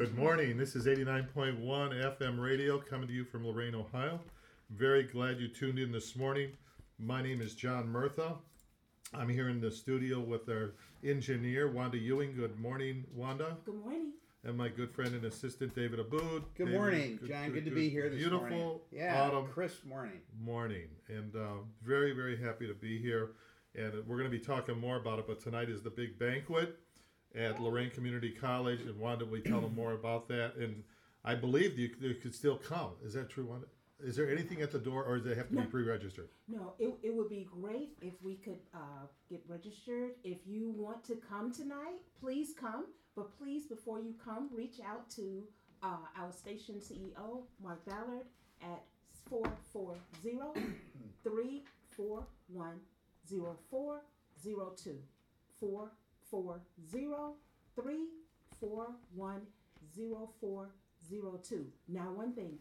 Good morning. This is 89.1 FM radio coming to you from Lorain, Ohio. Very glad you tuned in this morning. My name is John Murtha. I'm here in the studio with our engineer, Wanda Ewing. Good morning, Wanda. Good morning. And my good friend and assistant, David Aboud. Good David, morning, John. Good, to be here this beautiful morning. Yeah, autumn crisp morning. morning. And uh, very, very happy to be here. And we're going to be talking more about it, but tonight is the big banquet at Lorain Community College. And Wanda, we tell them more about that. And I believe you, you could still come. Is that true, Wanda? Is there anything at the door, or does it have to be pre-registered? No, it, it would be great if we could uh, get registered. If you want to come tonight, please come. But please, before you come, reach out to uh, our station CEO, Mark Ballard, at 440 341 0402. 440 341 0402. Now, one thing,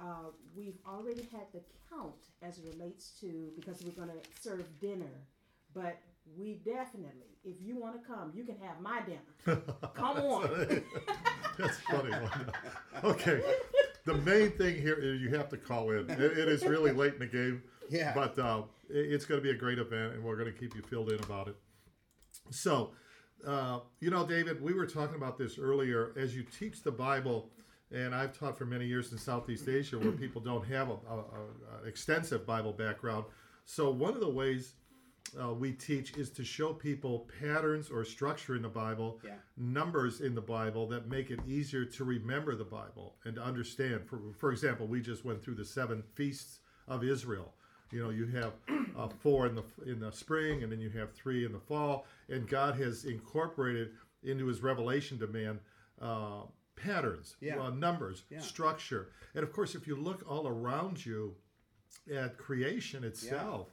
uh, we've already had the count as it relates to because we're going to serve dinner, but we definitely, if you want to come, you can have my dinner. Come on. That's funny. Okay. The main thing here is you have to call in. It, it is really late in the game. Yeah. But uh, it- it's going to be a great event, and we're going to keep you filled in about it. So, uh, you know, David, we were talking about this earlier. As you teach the Bible, and I've taught for many years in Southeast Asia where people don't have a, a, a, a extensive Bible background. So, one of the ways uh, we teach is to show people patterns or structure in the Bible, Yeah. numbers in the Bible that make it easier to remember the Bible and to understand. For, for example, we just went through the seven feasts of Israel. You know, you have uh, four in the in the spring, and then you have three in the fall, and God has incorporated into His revelation to man uh, patterns, Yeah. uh, numbers, Yeah. structure, and of course, if you look all around you at creation itself,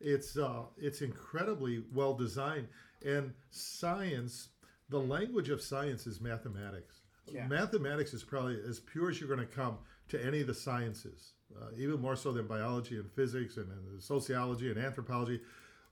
it's uh, it's incredibly well designed, and science. The language of science is mathematics. Yeah. Mathematics is probably as pure as you're going to come to any of the sciences, uh, even more so than biology and physics and, and sociology and anthropology.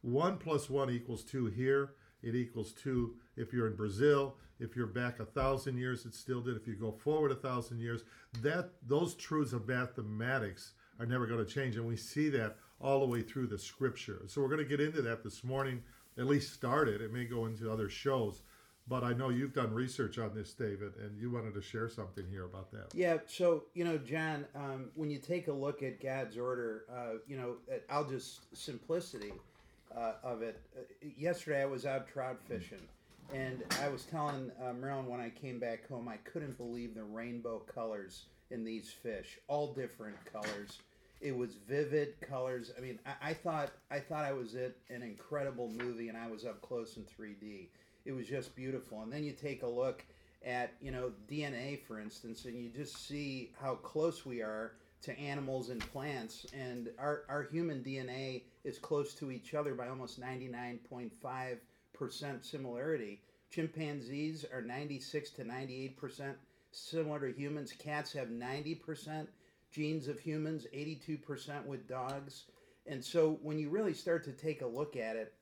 One plus one equals two here. It equals two if you're in Brazil. If you're back a thousand years, it still did. If you go forward a thousand years, that those truths of mathematics are never going to change, and we see that all the way through the scripture. So we're going to get into that this morning. At least start it. It may go into other shows, but I know you've done research on this, David, and you wanted to share something here about that. Yeah. So you know, John, um, when you take a look at God's order, uh, you know, uh, I'll just simplicity uh, of it. Uh, yesterday, I was out trout fishing, and I was telling uh, Marilyn when I came back home, I couldn't believe the rainbow colors in these fish, all different colors. It was vivid colors. I mean, I, I thought I thought I was at an incredible movie, and I was up close in 3D. It was just beautiful. And then you take a look at you know DNA, for instance, and you just see how close we are to animals and plants, and our our human DNA is close to each other by almost 99.5 percent similarity. Chimpanzees are 96 to 98 percent similar to humans. Cats have 90 percent genes of humans, 82 percent with dogs. And so when you really start to take a look at it,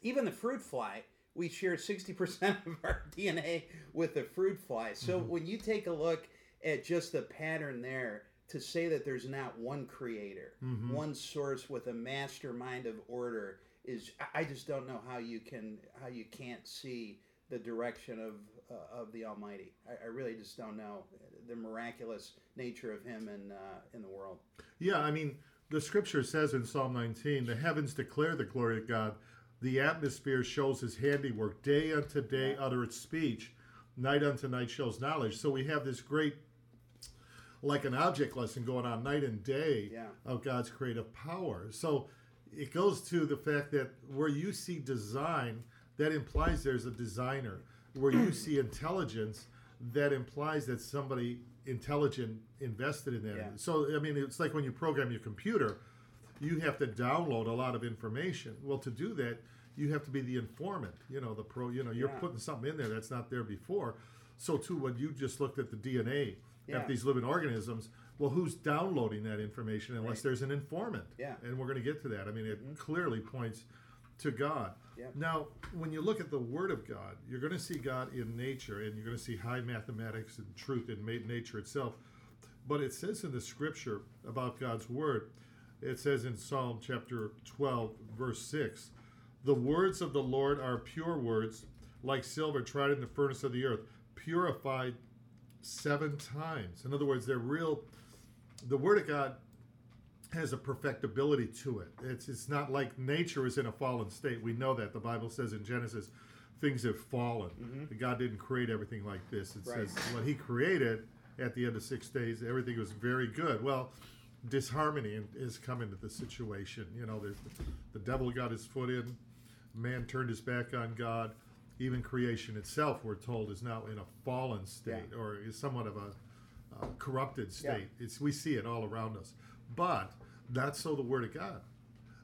even the fruit fly, we share 60% of our DNA with the fruit fly. So when you take a look at just the pattern there, to say that there's not one creator, one source with a mastermind of order is I- I just don't know how you can how you can't see the direction of uh, of the Almighty. I, I really just don't know the miraculous nature of Him in uh, in the world. Yeah, I mean, the scripture says in Psalm 19, the heavens declare the glory of God. The atmosphere shows his handiwork. Day unto day uttereth speech. Night unto night shows knowledge. So we have this great, like an object lesson going on night and day Yeah. of God's creative power. So it goes to the fact that where you see design, that implies there's a designer. Where you see intelligence, that implies that somebody intelligent invested in that. Yeah. So I mean, it's like when you program your computer, you have to download a lot of information. Well, to do that, you have to be the informant. You know, the pro. You know, you're Yeah. putting something in there that's not there before. So too, when you just looked at the DNA Yeah. of these living organisms, well, who's downloading that information unless Right. there's an informant? Yeah. And we're going to get to that. I mean, it mm-hmm. clearly points to God. Yep. Now, when you look at the Word of God, you're going to see God in nature, and you're going to see high mathematics and truth in nature itself. But it says in the Scripture about God's Word, it says in Psalm chapter 12, verse 6, the words of the Lord are pure words, like silver tried in the furnace of the earth, purified seven times. In other words, they're real. The Word of God has a perfectibility to it. It's it's not like nature is in a fallen state. We know that the Bible says in Genesis, things have fallen. Mm-hmm. God didn't create everything like this. It Right. says what He created at the end of six days, everything was very good. Well, disharmony is coming to the situation. You know, there's the devil got his foot in, man turned his back on God. Even creation itself, we're told, is now in a fallen state Yeah. or is somewhat of a uh, corrupted Yeah. state. It's we see it all around us, but not so the Word of God.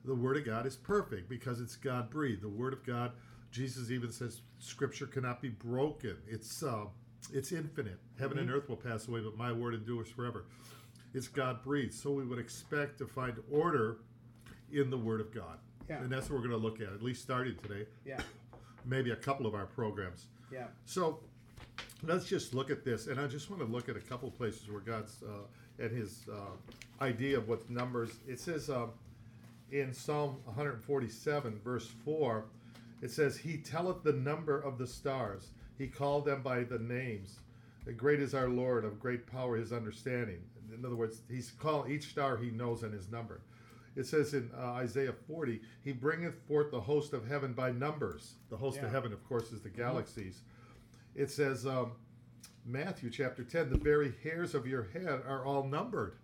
The Word of God is perfect because it's God breathed. The Word of God, Jesus even says, Scripture cannot be broken. It's uh, it's infinite. Heaven Mm-hmm. and earth will pass away, but my word endures forever. It's God breathed, so we would expect to find order in the Word of God, Yeah. and that's what we're going to look at. At least starting today, Yeah. maybe a couple of our programs. Yeah. So let's just look at this, and I just want to look at a couple places where God's uh, and His uh, idea of what numbers. It says um, in Psalm 147, verse four, it says, "He telleth the number of the stars; He called them by the names. Great is our Lord; of great power His understanding." In other words, He's called each star He knows and His number. It says in uh, Isaiah 40, He bringeth forth the host of heaven by numbers. The host Yeah. of heaven, of course, is the galaxies it says um, matthew chapter 10 the very hairs of your head are all numbered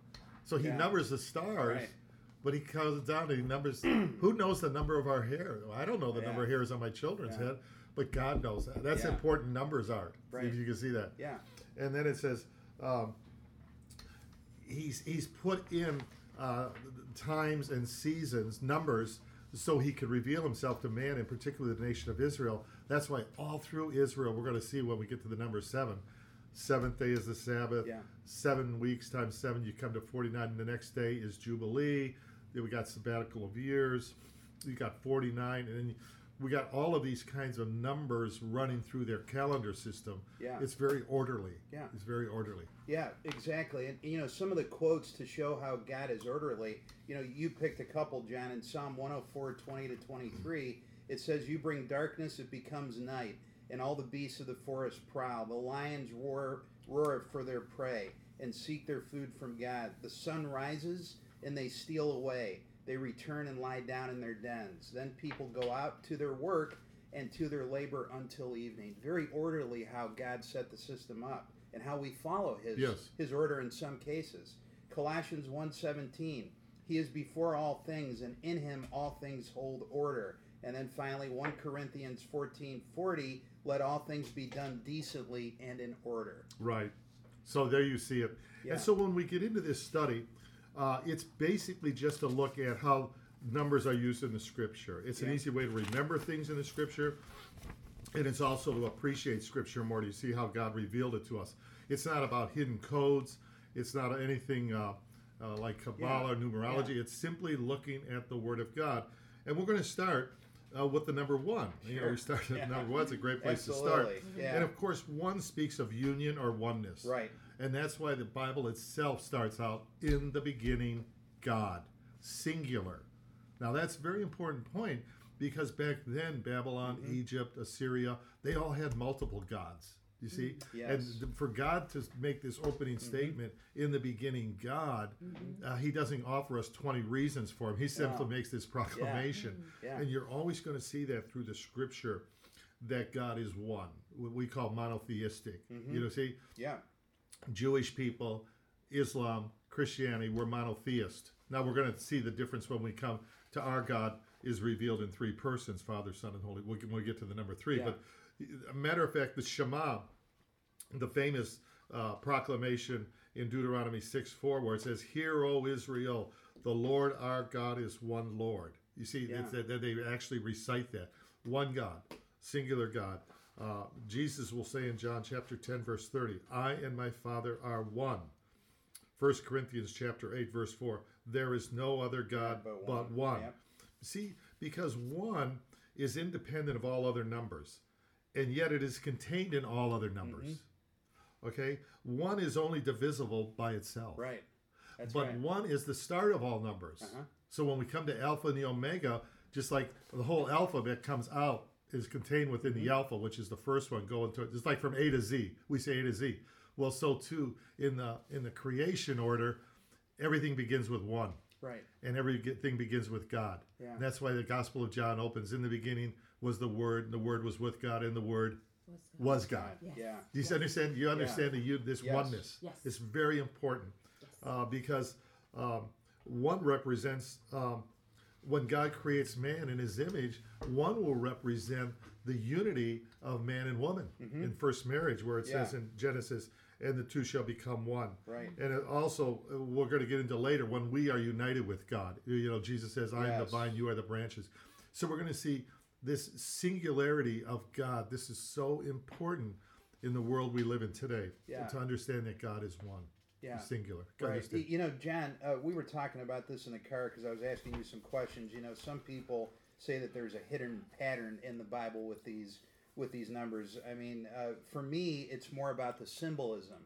so he Yeah. numbers the stars Right. but he comes down and he numbers who knows the number of our hair i don't know the Yeah. number of hairs on my children's head but god knows that that's important numbers are Right. if you can see that Yeah. and then it says um, he's he's put in uh, times and seasons numbers so he could reveal himself to man and particularly the nation of israel. That's why all through israel we're going to see when we get to the number seven. Seventh day is the sabbath. Yeah. seven weeks times seven you come to 49 and the next day is jubilee. Then we got sabbatical of years. You got 49 and then we got all of these kinds of numbers running through their calendar system Yeah. it's very orderly Yeah. it's very orderly Yeah, exactly. And you know, some of the quotes to show how God is orderly, you know, you picked a couple, John, in Psalm 104, 20 to 23. It says, You bring darkness, it becomes night, and all the beasts of the forest prowl. The lions roar, roar for their prey and seek their food from God. The sun rises, and they steal away. They return and lie down in their dens. Then people go out to their work and to their labor until evening. Very orderly how God set the system up and how we follow his Yes. his order in some cases. Colossians 1:17 He is before all things and in him all things hold order. And then finally 1 Corinthians 14:40 let all things be done decently and in order. Right. So there you see it. Yeah. And so when we get into this study, uh, it's basically just a look at how numbers are used in the scripture. It's an Yeah. easy way to remember things in the scripture. And it's also to appreciate scripture more to see how God revealed it to us. It's not about hidden codes. It's not anything uh, uh, like Kabbalah or numerology. It's simply looking at the Word of God. And we're going to start uh, with the number one. You know, Sure. we start at Yeah. number one. It's a great place to start. Absolutely. Yeah. And of course, one speaks of union or oneness. Right. And that's why the Bible itself starts out in the beginning, God, singular. Now that's a very important point because back then, Babylon, Mm-hmm. Egypt, Assyria, they all had multiple gods. You see? Mm-hmm. Yes. Mm-hmm. And for God to make this opening statement, in the beginning, God, uh, He doesn't offer us 20 reasons for Him. He simply No. makes this proclamation. Yeah. And you're always going to see that through the scripture that God is one, what we call monotheistic. Mm-hmm. You know, see, Yeah. Jewish people, Islam, Christianity, we're monotheist. Now we're going to see the difference when we come to our God is revealed in three persons, Father, Son, and Holy. We'll, get- we'll get to the number three. Yeah. But a matter of fact, the Shema, the famous uh, proclamation in Deuteronomy 6 4, where it says, Hear, O Israel, the Lord our God is one Lord. You see, Yeah. that they actually recite that. One God, singular God. Uh, Jesus will say in John chapter 10, verse 30, I and my Father are one. 1 Corinthians chapter 8, verse 4, there is no other God but but one. one. Yep. See, Because one is independent of all other numbers, and yet it is contained in all other numbers. Okay? One is only divisible by itself. Right. That's but right. one is the start of all numbers. Uh-huh. So when we come to alpha and the omega, just like the whole alphabet comes out is contained within Mm-hmm. the alpha, which is the first one going to It's like from A to Z. We say A to Z. Well, so too in the in the creation order, everything begins with one, Right. and everything begins with God. Yeah. And that's why the Gospel of John opens. In the beginning was the Word, and the Word was with God, and the Word was God. Yes. Yeah. Do you understand? You understand the you this Yes. oneness. Yes. It's very important uh, because um, one represents um, when God creates man in His image. One will represent the unity of man and woman in first marriage, where it says Mm-hmm. In Genesis, "And the two shall become one." Right. And it also, we're going to get into later when we are united with God. You know, Jesus says, "I am the vine; you are the branches." So we're going to see this singularity of God. This is so important in the world we live in today Yeah. to understand that God is one, Yeah. Singular. Right. You know, John, uh, we were talking about this in the car because I was asking you some questions. You know, some people say that there's a hidden pattern in the Bible with these with these numbers. I mean, uh, for me, it's more about the symbolism.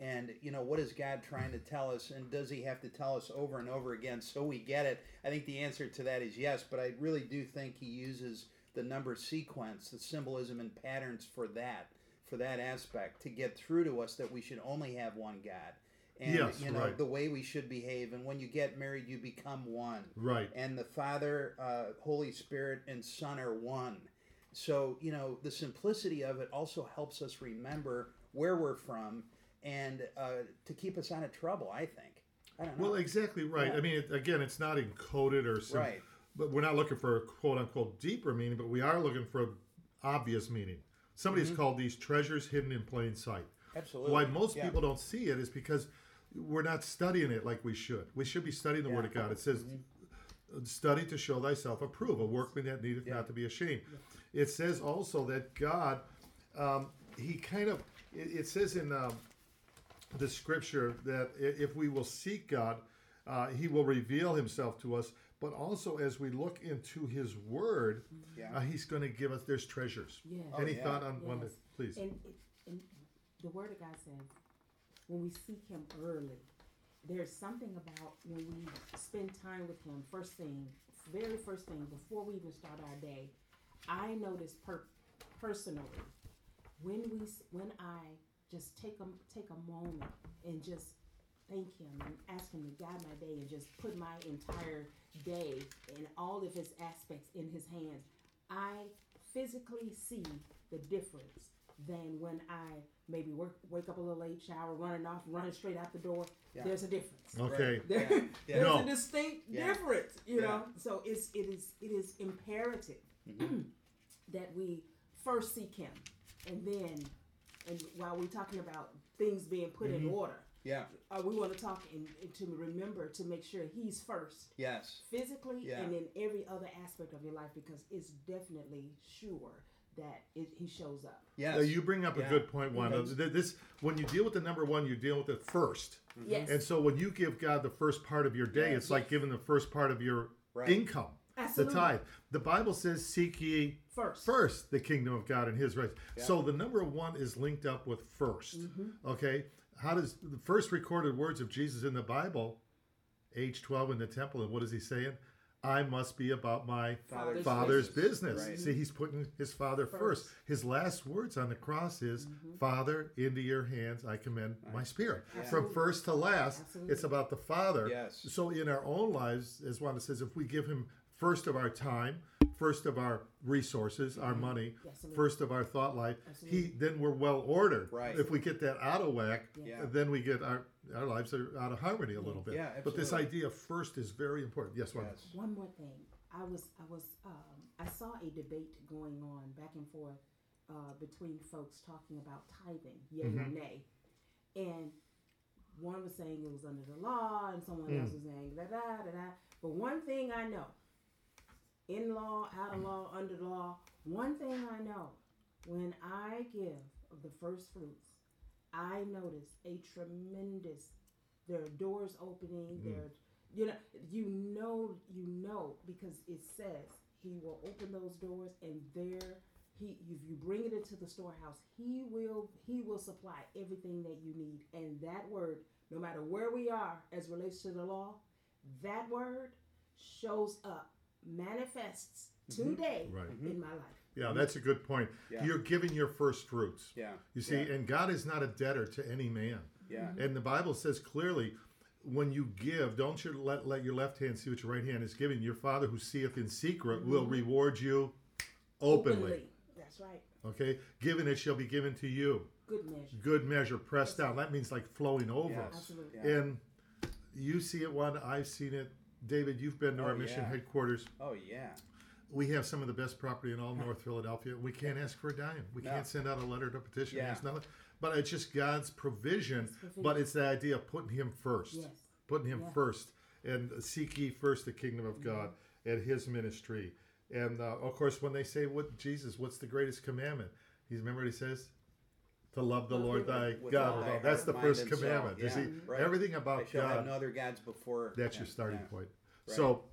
And you know, what is God trying to tell us, and does He have to tell us over and over again so we get it? I think the answer to that is yes, but I really do think He uses the number sequence, the symbolism and patterns for that, for that aspect, to get through to us that we should only have one God and Yes, you know right. the way we should behave and when you get married you become one right. and the father uh, holy spirit and son are one so you know the simplicity of it also helps us remember where we're from and uh, to keep us out of trouble i think i don't know Well, exactly right. Yeah. I mean, it, again, it's not encoded or some, Right. but we're not looking for a quote unquote deeper meaning, but we are looking for obvious meaning. Somebody's called these treasures hidden in plain sight. Mm-hmm. absolutely Why most Yeah. people don't see it is because we're not studying it like we should. We should be studying the Word of God. It says, "Study to show thyself approved, a workman that needeth. Yeah. not to be ashamed." It says also that God, um, He kind of, it, it says in um, the Scripture that if we will seek God, uh, He will reveal Himself to us. But also, as we look into His Word, Yeah. uh, He's going to give us. There's treasures. Oh, Any yeah. thought on one? Yes. That, please. And, and the Word of God says, when we seek Him early, there's something about when we spend time with Him, first thing, very first thing, before we even start our day, I notice per- personally when we when I just take a take a moment and just thank Him and ask Him to guide my day and just put my entire day and all of His aspects in His hands, I physically see the difference than when I maybe work, wake up a little late, shower, running off, running straight out the door. Yeah. There's a difference. Okay. There, Yeah. there's No. a distinct Yeah. difference, you Yeah. know. So it's it is it is imperative Mm-hmm. that we first seek Him, and then, and while we're talking about things being put Mm-hmm. in order, yeah uh, we want to talk and, and to remember to make sure He's first, yes physically Yeah. and in every other aspect of your life, because it's definitely sure that it, He shows up. yes Now, you bring up a good point, Wanda. Yes. This when you deal with the number one, you deal with it 1st Yes, And so when you give God the first part of your day, Yes. it's like giving the first part of your Right. income, Absolutely. the tithe. The Bible says, "Seek ye first. first the kingdom of God and His rights." So the number one is linked up with 1st Mm-hmm. Okay, how does the first recorded words of Jesus in the Bible, age twelve in the temple, and what is he saying? I must be about my Father's father's business. business. Right. See, he's putting his father first. First. His last words on the cross is, Mm-hmm. "Father, into your hands I commend my spirit." From first to last, Absolutely. it's about the Father. Yes. So in our own lives, as Wanda says, if we give him first of our time, first of our resources, our money, Absolutely. first of our thought life, he then we're well ordered. Right. If we get that out of whack, Yeah. then we get our our lives are out of harmony a little bit. Yeah, But this idea first is very important. Yes, Wanda. yes One more thing. I was I was um, I saw a debate going on back and forth uh, between folks talking about tithing, yay or nay, and one was saying it was under the law, and someone else was saying da da da da. But one thing I know, in law, out of law, under the law, one thing I know, when I give of the first fruits, I notice a tremendous. There are doors opening. Mm-hmm. There, you know, you know, you know, because it says He will open those doors, and there, he if you bring it into the storehouse, he will he will supply everything that you need. And that word, no matter where we are as relates to the law, that word shows up, manifests mm-hmm. today Right. in my life. Yeah, that's a good point. Yeah. You're giving your first fruits. Yeah. You see, Yeah. and God is not a debtor to any man. Yeah. Mm-hmm. And the Bible says clearly, when you give, don't you let, let your left hand see what your right hand is giving. Your Father who seeth in secret will mm-hmm. reward you openly. That's right. Okay? Given it shall be given to you. Good measure. Good measure, pressed down. That means like flowing over. Yes. Absolutely. Yeah. And you see it one, I've seen it. David, you've been to Oh, our mission yeah. headquarters. Oh yeah. We have some of the best property in all North Philadelphia. We can't ask for a dime. We No. can't send out a letter to petition. Yeah. There's nothing. But it's just God's provision. provision. But it's the idea of putting Him first. Yes. Putting Him Yeah. first. And seek ye first the kingdom of God and His ministry. And uh, of course, when they say, "What Jesus? What's the greatest commandment?" He's remember what he says, "To love the Love Lord thy With God." all thy That's the first and soul. commandment. You see, Right. everything about shall God have no other gods before. that's yeah, your starting yeah. point. Right. So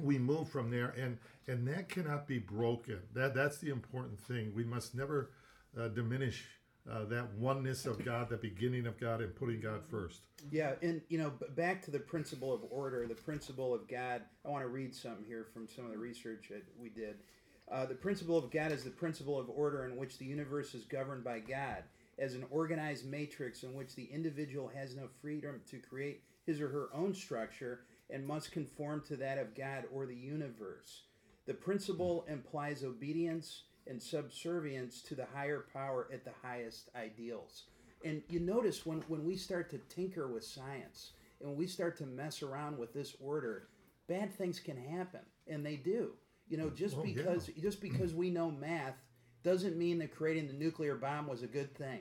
we move from there, and and that cannot be broken. That that's the important thing. We must never uh, diminish uh, that oneness of God, the beginning of God, and putting God first. Yeah, and you know, back to the principle of order, the principle of God. I want to read something here from some of the research that we did. Uh, the principle of God is the principle of order in which the universe is governed by God, as an organized matrix in which the individual has no freedom to create his or her own structure and must conform to that of God or the universe. The principle implies obedience and subservience to the higher power at the highest ideals. And you notice when, when we start to tinker with science and when we start to mess around with this order, bad things can happen, and they do. You know, just Oh, yeah. because just because we know math doesn't mean that creating the nuclear bomb was a good thing.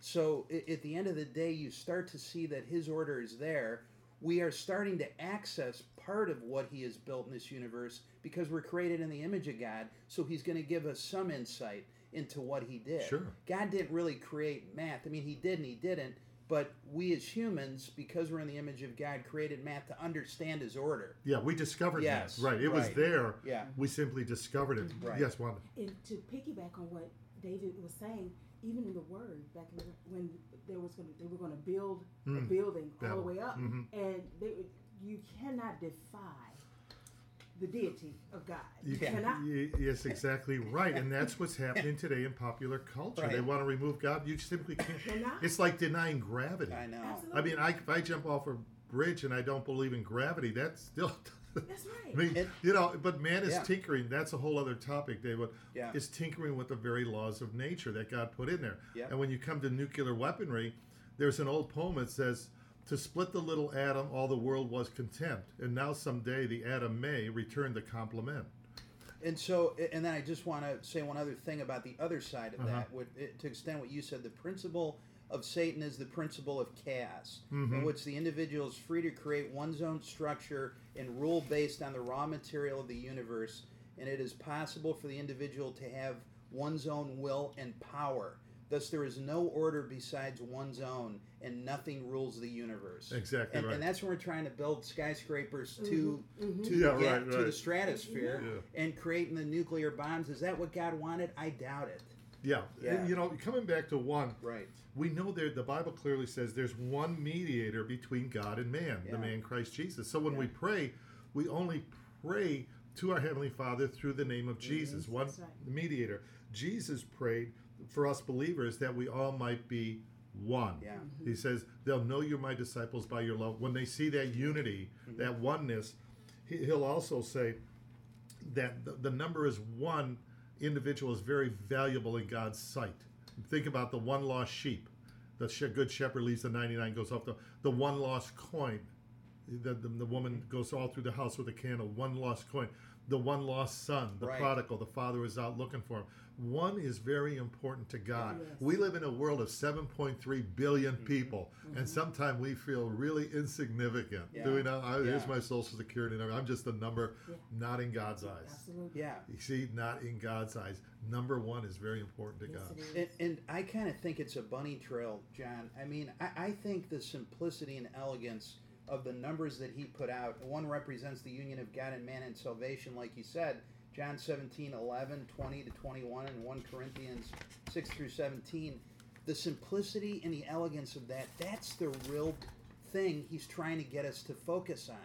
So at the end of the day, you start to see that his order is there. We are starting to access part of what he has built in this universe because we're created in the image of God. So he's going to give us some insight into what he did. Sure. God didn't really create math. I mean, he did and he didn't. But we as humans, because we're in the image of God, created math to understand his order. Yeah, we discovered Yes, that. Right, it was right. there. Yeah. we simply discovered it. Right. Yes, Wanda. And to piggyback on what David was saying, even in the Word, back in the, when there was going to, they were going to build a Mm. building all the way up, Mhm. and they, you cannot defy the deity of God. You You cannot. y- yes, exactly right, and that's what's happening today in popular culture. They want to remove God. You simply can't. Cannot. It's like denying gravity. I know. Absolutely. I mean, I, if I jump off a bridge and I don't believe in gravity, that's still. That's right. I mean, It- you know, but man is Yeah. tinkering. That's a whole other topic, David. Yeah. Is tinkering with the very laws of nature that God put in there. Yeah. And when you come to nuclear weaponry, there's an old poem that says, "To split the little atom, all the world was content, and now someday the atom may return the compliment." And so, and then I just want to say one other thing about the other side of Uh-huh. that. What, to extend what you said, the principle of Satan is the principle of chaos, Mm-hmm. in which the individual is free to create one's own structure and rule based on the raw material of the universe, and it is possible for the individual to have one's own will and power. Thus, there is no order besides one's own, and nothing rules the universe. Exactly and, right. and that's when we're trying to build skyscrapers to Mhm. to Yeah, get right, to the stratosphere Yeah. and creating the nuclear bombs. Is that what God wanted? I doubt it. Yeah. Yeah. You know, coming back to one, Right. we know there the Bible clearly says there's one mediator between God and man, Yeah. the man Christ Jesus. So when Yeah. we pray, we only pray to our heavenly Father through the name of Jesus, one right. mediator. Jesus prayed for us believers that we all might be one. Yeah. He says, They'll know you're my disciples by your love. When they see that unity, Mm-hmm. that oneness, he- he'll also say that the, the number is one individual is very valuable in God's sight. Think about the one lost sheep. The good shepherd leaves the 99, goes off the, the one lost coin. The, the, the woman goes all through the house with a candle, one lost coin. The one lost son, the Right. prodigal, the father was out looking for him. One is very important to God. Yes. We live in a world of 7.3 billion mm-hmm. people, and mm-hmm. sometimes we feel really insignificant. Yeah. Do we not? I, Here's my social security number. I'm just a number, Yeah. not in God's eyes. Absolutely. Yeah. You see, not in God's eyes. Number one is very important to Yes, God. And, and I kind of think it's a bunny trail, John. I mean, I, I think the simplicity and elegance of the numbers that he put out, one represents the union of God and man and salvation, like you said, John 17, 11, 20 to 21, and 1 Corinthians 6 through 17. The simplicity and the elegance of that, that's the real thing he's trying to get us to focus on.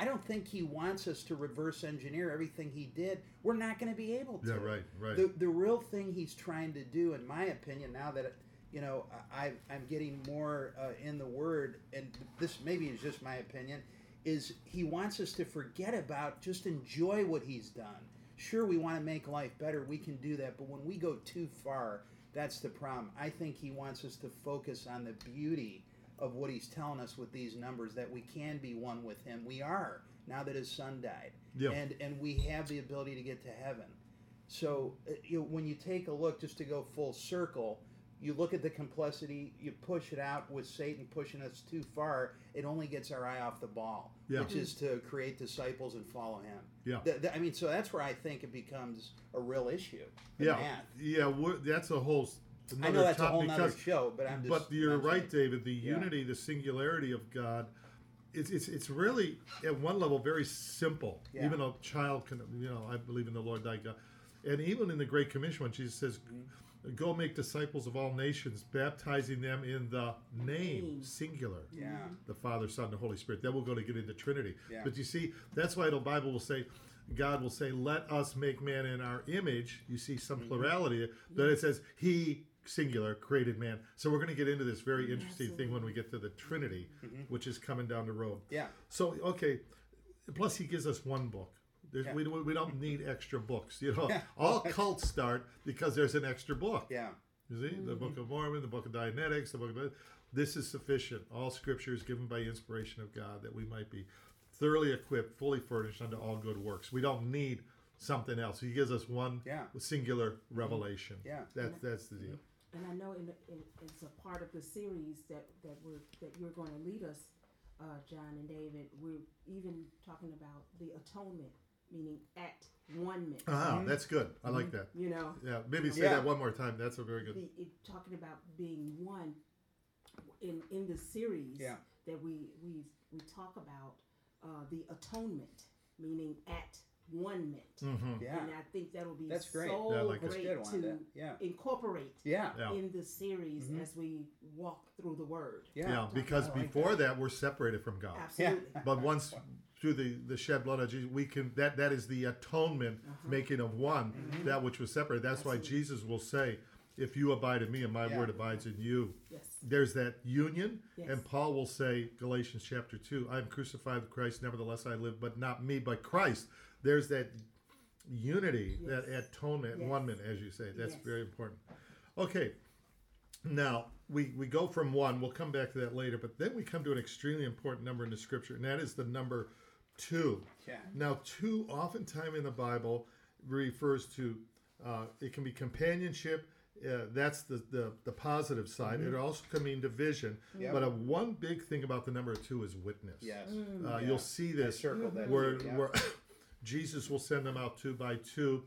I don't think he wants us to reverse engineer everything he did. We're not going to be able to. Yeah, right, right. The, the real thing he's trying to do, in my opinion, now that you know I, I'm getting more uh, in the Word, and this maybe is just my opinion, is he wants us to forget about just enjoy what he's done. Sure, we want to make life better. We can do that, but when we go too far, that's the problem. I think he wants us to focus on the beauty of what he's telling us with these numbers that we can be one with him. We are now that his son died, Yeah. and and we have the ability to get to heaven. So uh, you know, when you take a look, just to go full circle, you look at the complexity, you push it out with Satan pushing us too far. It only gets our eye off the ball, Yeah. which is to create disciples and follow him. Yeah. Th- th- I mean, so that's where I think it becomes a real issue. yeah, math. yeah. we're- That's a whole. s- I know that's a whole nother because- show, but I'm just. But you're mentioning right, it. David. The Yeah. unity, the singularity of God, it's, it's it's really at one level very simple. Yeah. Even a child can, you know, I believe in the Lord thy God, and even in the Great Commission when Jesus says, Mm-hmm. "Go make disciples of all nations, baptizing them in the name, Name. singular." Yeah. the Father, Son, and the Holy Spirit. Then we'll go to get into Trinity. Yeah. But you see, that's why the Bible will say, God will say, "Let us make man in our image." You see some Mm-hmm. plurality. Then it says, "He." Singular created man. So we're going to get into this very interesting thing when we get to the Trinity, Mm-hmm. which is coming down the road. Yeah. So okay, plus he gives us one book. There's, Yeah. we, don't, we don't need extra books. You know, Yeah. all cults start because there's an extra book. Yeah. You see, the Book of Mormon, the Book of Dianetics, the Book of this is sufficient. All Scripture is given by inspiration of God, that we might be thoroughly equipped, fully furnished unto all good works. We don't need something else. He gives us one Yeah. singular revelation. Yeah. that that's the deal. And I know in, in, it's a part of the series that, that we're that you're going to lead us, uh, John and David. We're even talking about the atonement, meaning at one minute. Ah, that's good. I like that. You know, Yeah, maybe say Yeah. that one more time. That's a very good. the, it, talking about being one in in the series Yeah. that we we we talk about uh, the atonement, meaning at one minute. Mhm. Yeah. And I think that'll be That's great. so Yeah, like that. That's great good, Wanda. to Yeah. incorporate Yeah. Yeah. in the series Mhm. as we walk through the Word. Yeah. Yeah, because like before that. we're separated from God. Absolutely. But once through the, the shed blood of Jesus, we can that that is the atonement uh-huh. making of one, that which was separated. That's why Jesus will say, "If you abide in me, and my Yeah. word abides in you." Yes. There's that union, Yes. and Paul will say, Galatians chapter two, "I am crucified with Christ; nevertheless I live, but not me, but Christ." There's that unity, that atonement, Yes. one minute, as you say. That's Yes. very important. Okay, now we we go from one. We'll come back to that later, but then we come to an extremely important number in the scripture, and that is the number two. Yeah. Now, two oftentimes in the Bible refers to uh, it can be companionship. Uh, that's the, the the positive side. It also can mean division. Yep. But uh, one big thing about the number two is witness. Yes. Uh, Yeah. You'll see I this circled that. where, yeah. where Jesus will send them out two by two.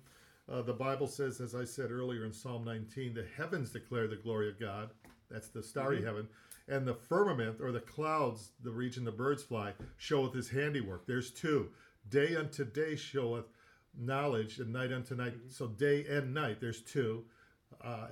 Uh, the Bible says, as I said earlier in Psalm 19, the heavens declare the glory of God. That's the starry Mm-hmm. heaven. And the firmament or the clouds, the region the birds fly, showeth his handiwork. There's two. Day unto day showeth knowledge, and night unto night. Mm-hmm. So day and night, there's two. Uh,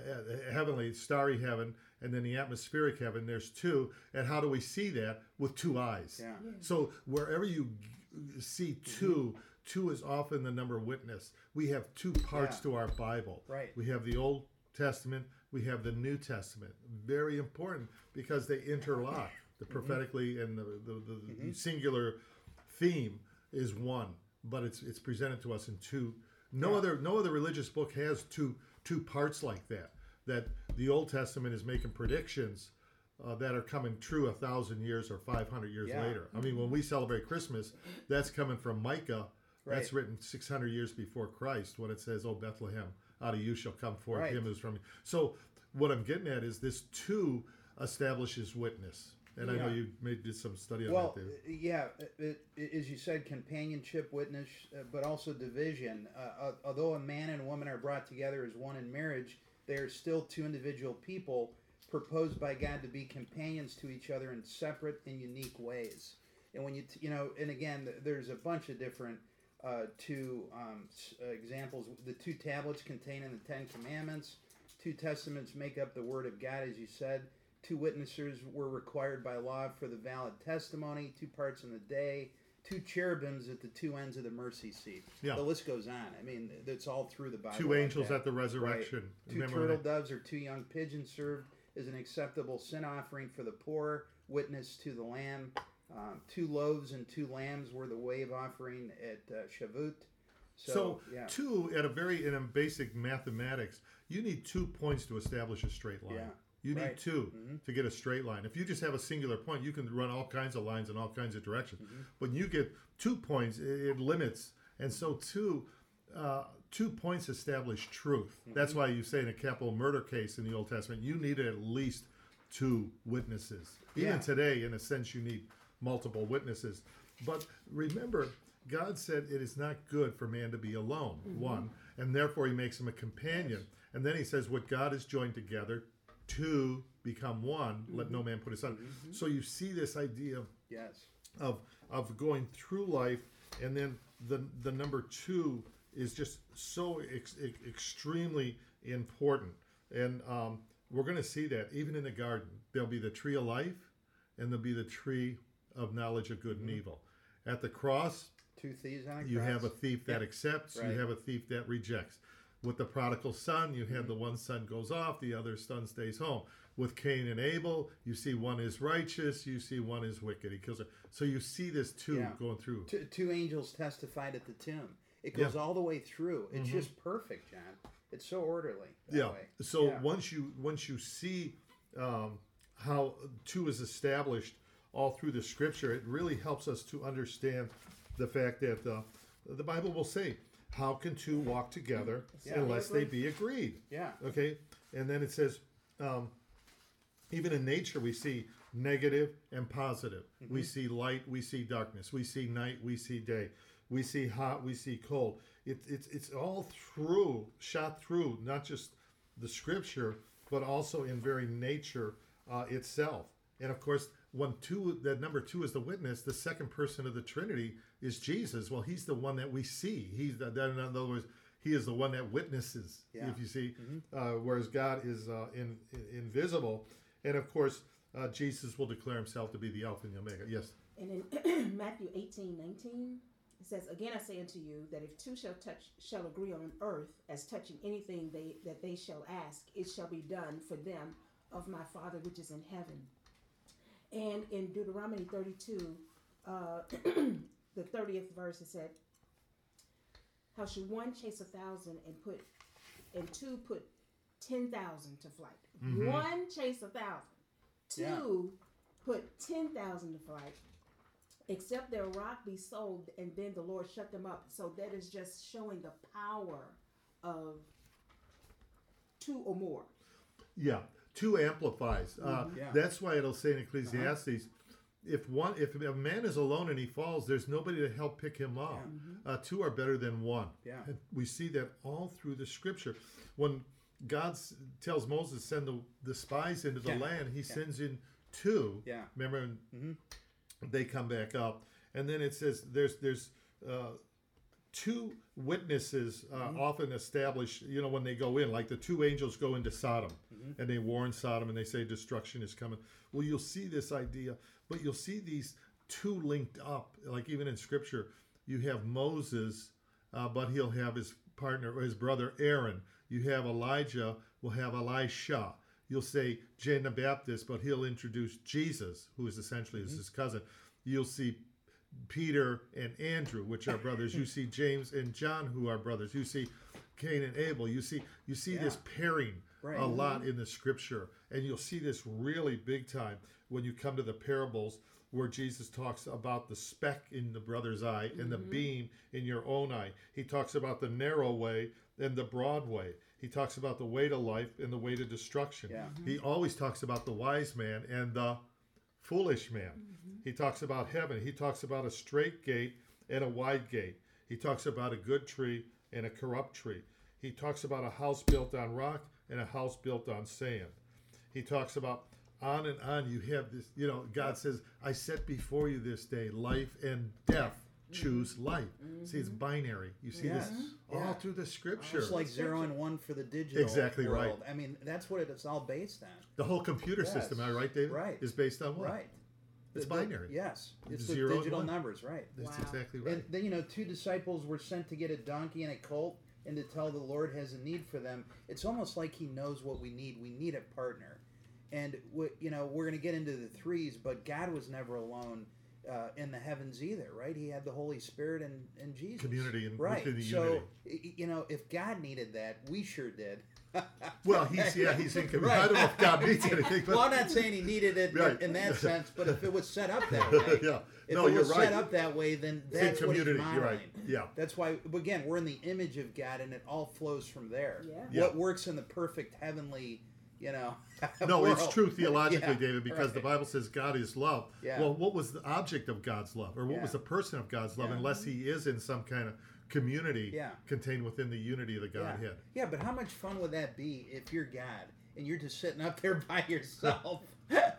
heavenly, starry heaven, and then the atmospheric heaven, there's two. And how do we see that? With two eyes. Yeah. So wherever you g- see 2 two is often the number witness. We have two parts Yeah. to our Bible. Right. We have the Old Testament. We have the New Testament. Very important because they interlock. The prophetically and the, the, the, the singular theme is one, but it's it's presented to us in two. No other no other religious book has two two parts like that. That the Old Testament is making predictions uh, that are coming true a thousand years or five hundred years Yeah. later. I mean, when we celebrate Christmas, that's coming from Micah. That's written six hundred years before Christ when it says, "Oh Bethlehem, out of you shall come forth Right. him who's from." you." So what I'm getting at is this two establishes witness, and I know you made did some study on Well, that, uh, yeah, it, it, as you said, companionship, witness, uh, but also division. Uh, uh, although a man and a woman are brought together as one in marriage, they are still two individual people proposed by God to be companions to each other in separate and unique ways. And when you, t- you know, and again, there's a bunch of different uh, two um, s- uh, examples. The two tablets containing the Ten Commandments. Two testaments make up the Word of God, as you said. Two witnesses were required by law for the valid testimony. Two parts in the day. Two cherubims at the two ends of the mercy seat. Yeah. The list goes on. I mean, it's all through the Bible. Two like angels that. at the resurrection. Two Remember turtle doves or two young pigeons served as an acceptable sin offering for the poor, witness to the Lamb. Um, two loaves and two lambs were the wave offering at uh, Shavuot. So, So, yeah, two at a very in a basic mathematics, you need two points to establish a straight line. Yeah, You need right. 2 Mhm. to get a straight line. If you just have a singular point, you can run all kinds of lines in all kinds of directions. Mm-hmm. When you get two points, it, it limits, and so two. Uh, two points establish truth. Mm-hmm. That's why you say in a capital murder case in the Old Testament, you need at least two witnesses. Even Yeah. today, in a sense, you need multiple witnesses. But remember, God said it is not good for man to be alone, mm-hmm. one, and therefore he makes him a companion. And then he says, What God has joined together, two become one, let no mm-hmm. man put his mm-hmm. son. So you see this idea yes, of of going through life, and then the the number two is just so ex, ex- extremely important, and um, we're going to see that even in the garden. There'll be the tree of life, and there'll be the tree of knowledge of good and evil. At the cross, two thieves on a you have a thief that Yep. accepts, Right. you have a thief that rejects. With the prodigal son, you have the one son goes off, the other son stays home. With Cain and Abel, you see one is righteous, you see one is wicked. He kills her. So you see this too Yeah. going through. Two, two angels testified at the tomb. It goes all the way through. It's just perfect, John. It's so orderly. That Mm-hmm. yeah. way. So Yeah. once you once you see um, how two is established all through the scripture, it really helps us to understand the fact that uh, the Bible will say, "How can two walk together Yeah. unless they be agreed?" Yeah. Okay, and then it says, um, even in nature, we see negative and positive. We see light, we see darkness. We see night, we see day. We see hot, we see cold. It, it's it's all through, shot through, not just the scripture, but also in very nature uh, itself. And of course, when two, that number two is the witness, the second person of the Trinity is Jesus. Well, he's the one that we see. He's the, that, in other words, he is the one that witnesses. Yeah. Mm-hmm. If you see, uh, whereas God is uh, in, in, invisible, and of course, uh, Jesus will declare himself to be the Alpha and the Omega. Yes. And in Matthew 18, 19, it says, Again I say unto you that if two shall touch shall agree on earth as touching anything they that they shall ask, it shall be done for them of my Father which is in heaven. And in Deuteronomy 32, uh, the 30th verse, it said, How should one chase a thousand and put and two put ten thousand to flight? One chase a thousand. Yeah. Put ten thousand to flight except their rock be sold and then the lord shut them up so that is just showing the power of two or more Yeah, two amplifies. Uh, Yeah. That's why it'll say in Ecclesiastes, if one, if a man is alone and he falls, there's nobody to help pick him up. Uh, two are better than one. Yeah. And we see that all through the Scripture. When God tells Moses send the, the spies into the Yeah. land, He sends in two. Yeah. Remember, and they come back up, and then it says there's there's. Uh, two witnesses uh, Mm-hmm. often establish, you know, when they go in, like the two angels go into Sodom Mm-hmm. and they warn Sodom and they say destruction is coming. Well, you'll see this idea, but you'll see these two linked up. Like even in Scripture, you have Moses, uh, but he'll have his partner, or his brother Aaron. You have Elijah, will have Elisha. You'll say John the Baptist, but he'll introduce Jesus, who is essentially Mm-hmm. his cousin. You'll see Peter and Andrew, which are brothers. You see James and John, who are brothers. You see Cain and Abel. You see you see this pairing Right. a lot mm-hmm. in the scripture, and you'll see this really big time when you come to the parables where Jesus talks about the speck in the brother's eye and the mm-hmm. beam in your own eye. He talks about the narrow way and the broad way. He talks about the way to life and the way to destruction. Yeah. He mm-hmm. always talks about the wise man and the foolish man. He talks about heaven. He talks about a straight gate and a wide gate. He talks about a good tree and a corrupt tree. He talks about a house built on rock and a house built on sand. He talks about on and on. You have this, you know, God says, I set before you this day life and death. choose life. See, it's binary. You see Yes. this all Yeah. through the scripture. It's like zero and one for the digital Exactly right. I mean, that's what it's all based on. the whole computer Yes. system, am I right, David? Right. Is based on what? Right. It's The- the- binary. yes. It's Zero the digital numbers, right. That's Wow. exactly right. And then you know, two disciples were sent to get a donkey and a colt and to tell the Lord has a need for them. It's almost like He knows what we need. We need a partner, and we, you know we're going to get into the threes, but God was never alone uh, in the heavens either, right? He had the Holy Spirit and, and Jesus. Community and right. within the so unity. y- you know, if God needed that, we sure did. Well, he's yeah, he's in community. I don't know if God needs anything, but well, I'm not saying he needed it in- Right. in that sense, but if it was set up that way, yeah. if no, it you're was right. set up that way, then in that's what he's community, modeling. you're right. Yeah. That's why, again, we're in the image of God, and it all flows from there. Yeah. Yeah. What works in the perfect heavenly, you know? No, it's true theologically, Yeah, David, because the. Bible says God is love. Yeah. Well, what was the object of God's love, or what Yeah. was the person of God's love, Yeah. unless He is in some kind of community Yeah. contained within the unity of the Godhead? yeah, but how much fun would that be if you're God and you're just sitting up there by yourself?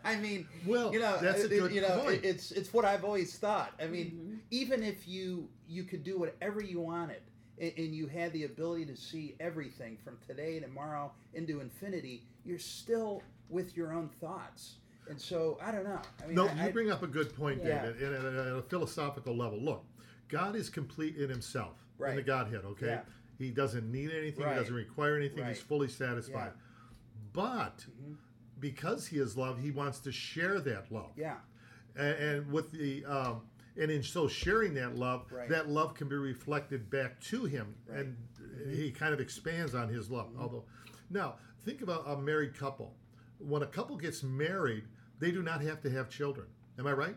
I mean, Well, you know, that's a it- it- good you know, point. it's it's what I've always thought. I mean, Mhm. even if you you could do whatever you wanted and, and you had the ability to see everything from today tomorrow into infinity you're still with your own thoughts and so i don't know i mean No, I, you bring up a good point, Yeah. David, and at a, philosophical level. Look, God is complete in Himself, in the Godhead. Okay, Yeah. He doesn't need anything. Right. He doesn't require anything. He's fully satisfied. But Mhm. because He is love, He wants to share that love. yeah and, and with the um, and in so sharing that love, Right. that love can be reflected back to him, Right. and he kind of expands on his love. Mm-hmm. Although, now think about a married couple. When a couple gets married, they do not have to have children. Am I right?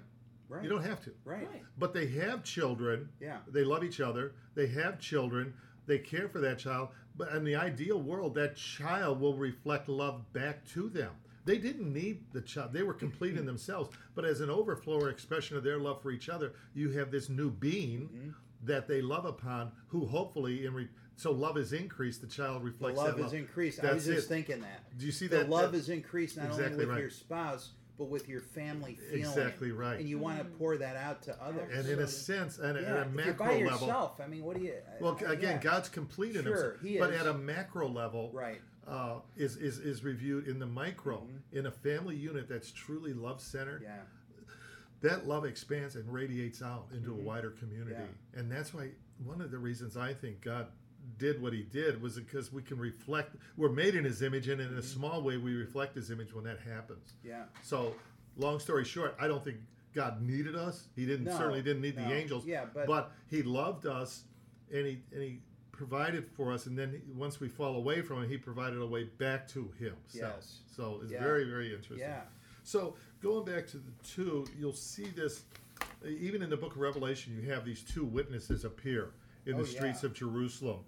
right You don't have to, right Right. but they have children. yeah They love each other. They have children. They care for that child. But in the ideal world, that child will reflect love back to them. They didn't need the child. They were complete in themselves. But as an overflow or expression of their love for each other, you have this new being Mm-hmm. that they love upon, who hopefully, in re- so love is increased, the child the reflects love that is increased i was just it. thinking that Do you see the that? love that- is increased not Exactly only with right. your spouse but with your family feeling Exactly right. and you want to pour that out to others and in a sense, and yeah, at a macro if you're macro by level, yourself i mean what do you well, I- again, yeah. God's complete in Sure, himself. he but at a macro level, right uh, is, is is reviewed in the micro Mm-hmm. in a family unit that's truly love centered. yeah That love expands and radiates out into Mhm. a wider community, Yeah. and that's why one of the reasons I think God did what He did was because we can reflect. We're made in His image, and in Mm-hmm. a small way, we reflect His image when that happens. yeah So, long story short, I don't think God needed us. He didn't No, certainly didn't need no. the angels. Yeah, but- but He loved us, and He and He provided for us, and then once we fall away from Him, He provided a way back to Himself. Yes. So it's Yeah. very very interesting. yeah So going back to the two, you'll see this even in the book of Revelation. You have these two witnesses appear in Oh, the streets yeah. of Jerusalem,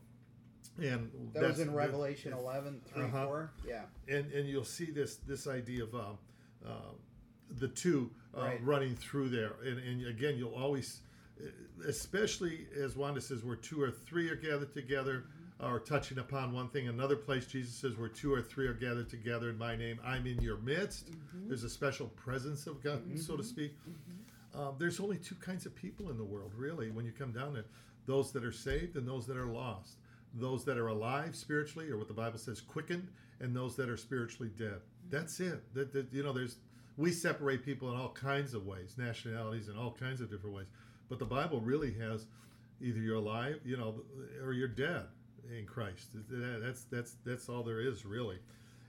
and That that's was in Revelation 11, 3, Uh-huh. 4. Yeah. and and you'll see this this idea of um, uh, the two uh, Right. running through there, and, and again you'll always, especially as Wanda says, where two or three are gathered together. Uh, or touching upon one thing, another place Jesus says, "Where two or three are gathered together in my name, I'm in your midst." Mm-hmm. There's a special presence of God, so to mm-hmm. speak. Mm-hmm. Um, there's only two kinds of people in the world, really, when you come down to those that are saved and those that are lost, those that are alive spiritually, or what the Bible says, quickened, and those that are spiritually dead. That's it. That, that you know, there's we separate people in all kinds of ways, nationalities, in all kinds of different ways. But the Bible really has either you're alive, you know, or you're dead in Christ. That's that's that's all there is really.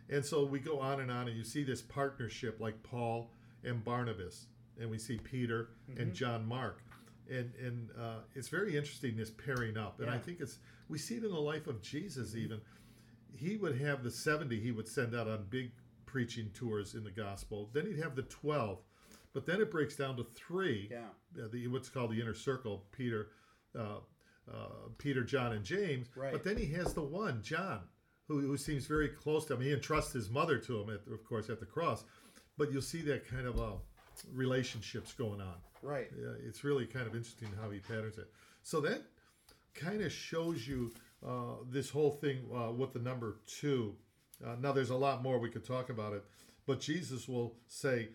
And so we go on and on, and you see this partnership like Paul and Barnabas, and we see Peter and John Mark, and and uh, it's very interesting this pairing up. And I think it's we see it in the life of Jesus even. He would have the seventy he would send out on big preaching tours in the gospel. Then he'd have the twelve, but then it breaks down to three. Yeah. uh, the what's called the inner circle peter uh, uh, peter john and james. Right. but then he has the one john who, who seems very close to him. He entrusts his mother to him at, of course at the cross. But you'll see that kind of uh, relationships going on. Right. yeah, it's really kind of interesting how he patterns it. So that kind of shows you uh, this whole thing uh, with the number two. Uh, now there's a lot more we could talk about it but jesus will say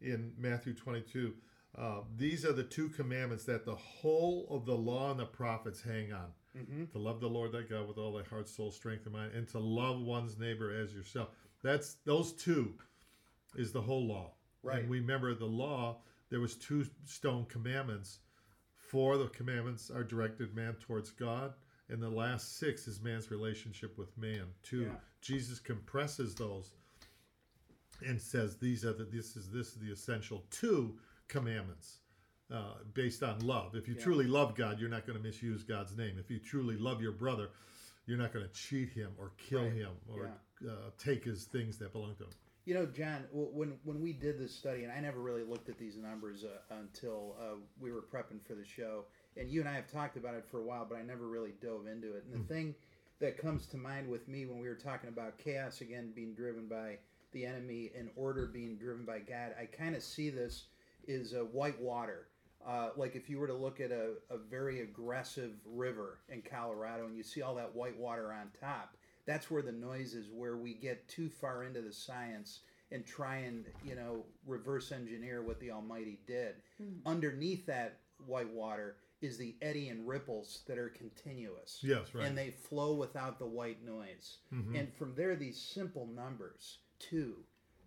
in matthew 22 Uh, these are the two commandments that the whole of the law and the prophets hang on Mm-hmm. to love the Lord thy God with all thy heart, soul, strength, and mind, and to love one's neighbor as yourself. That's those two is the whole law. Right. And we remember the law, there was two stone commandments. Four of the commandments are directed man towards God, and the last six is man's relationship with man. Two. Yeah. Jesus compresses those and says these are the this is this is the essential two commandments uh, based on love. If you Yeah. truly love God, you're not going to misuse God's name. If you truly love your brother, you're not going to cheat him or kill Right. him or uh, take his things that belong to him. You know, John, when when we did this study, and I never really looked at these numbers uh, until uh, we were prepping for the show, and you and I have talked about it for a while, but I never really dove into it. And the thing that comes to mind with me when we were talking about chaos again being driven by the enemy in order being driven by God, I kind of see this is uh, white water. Uh, like if you were to look at a, a very aggressive river in Colorado and you see all that white water on top, that's where the noise is where we get too far into the science and try and you know reverse engineer what the almighty did underneath that white water is the eddy and ripples that are continuous Yes, right. and they flow without the white noise Mhm. and from there these simple numbers two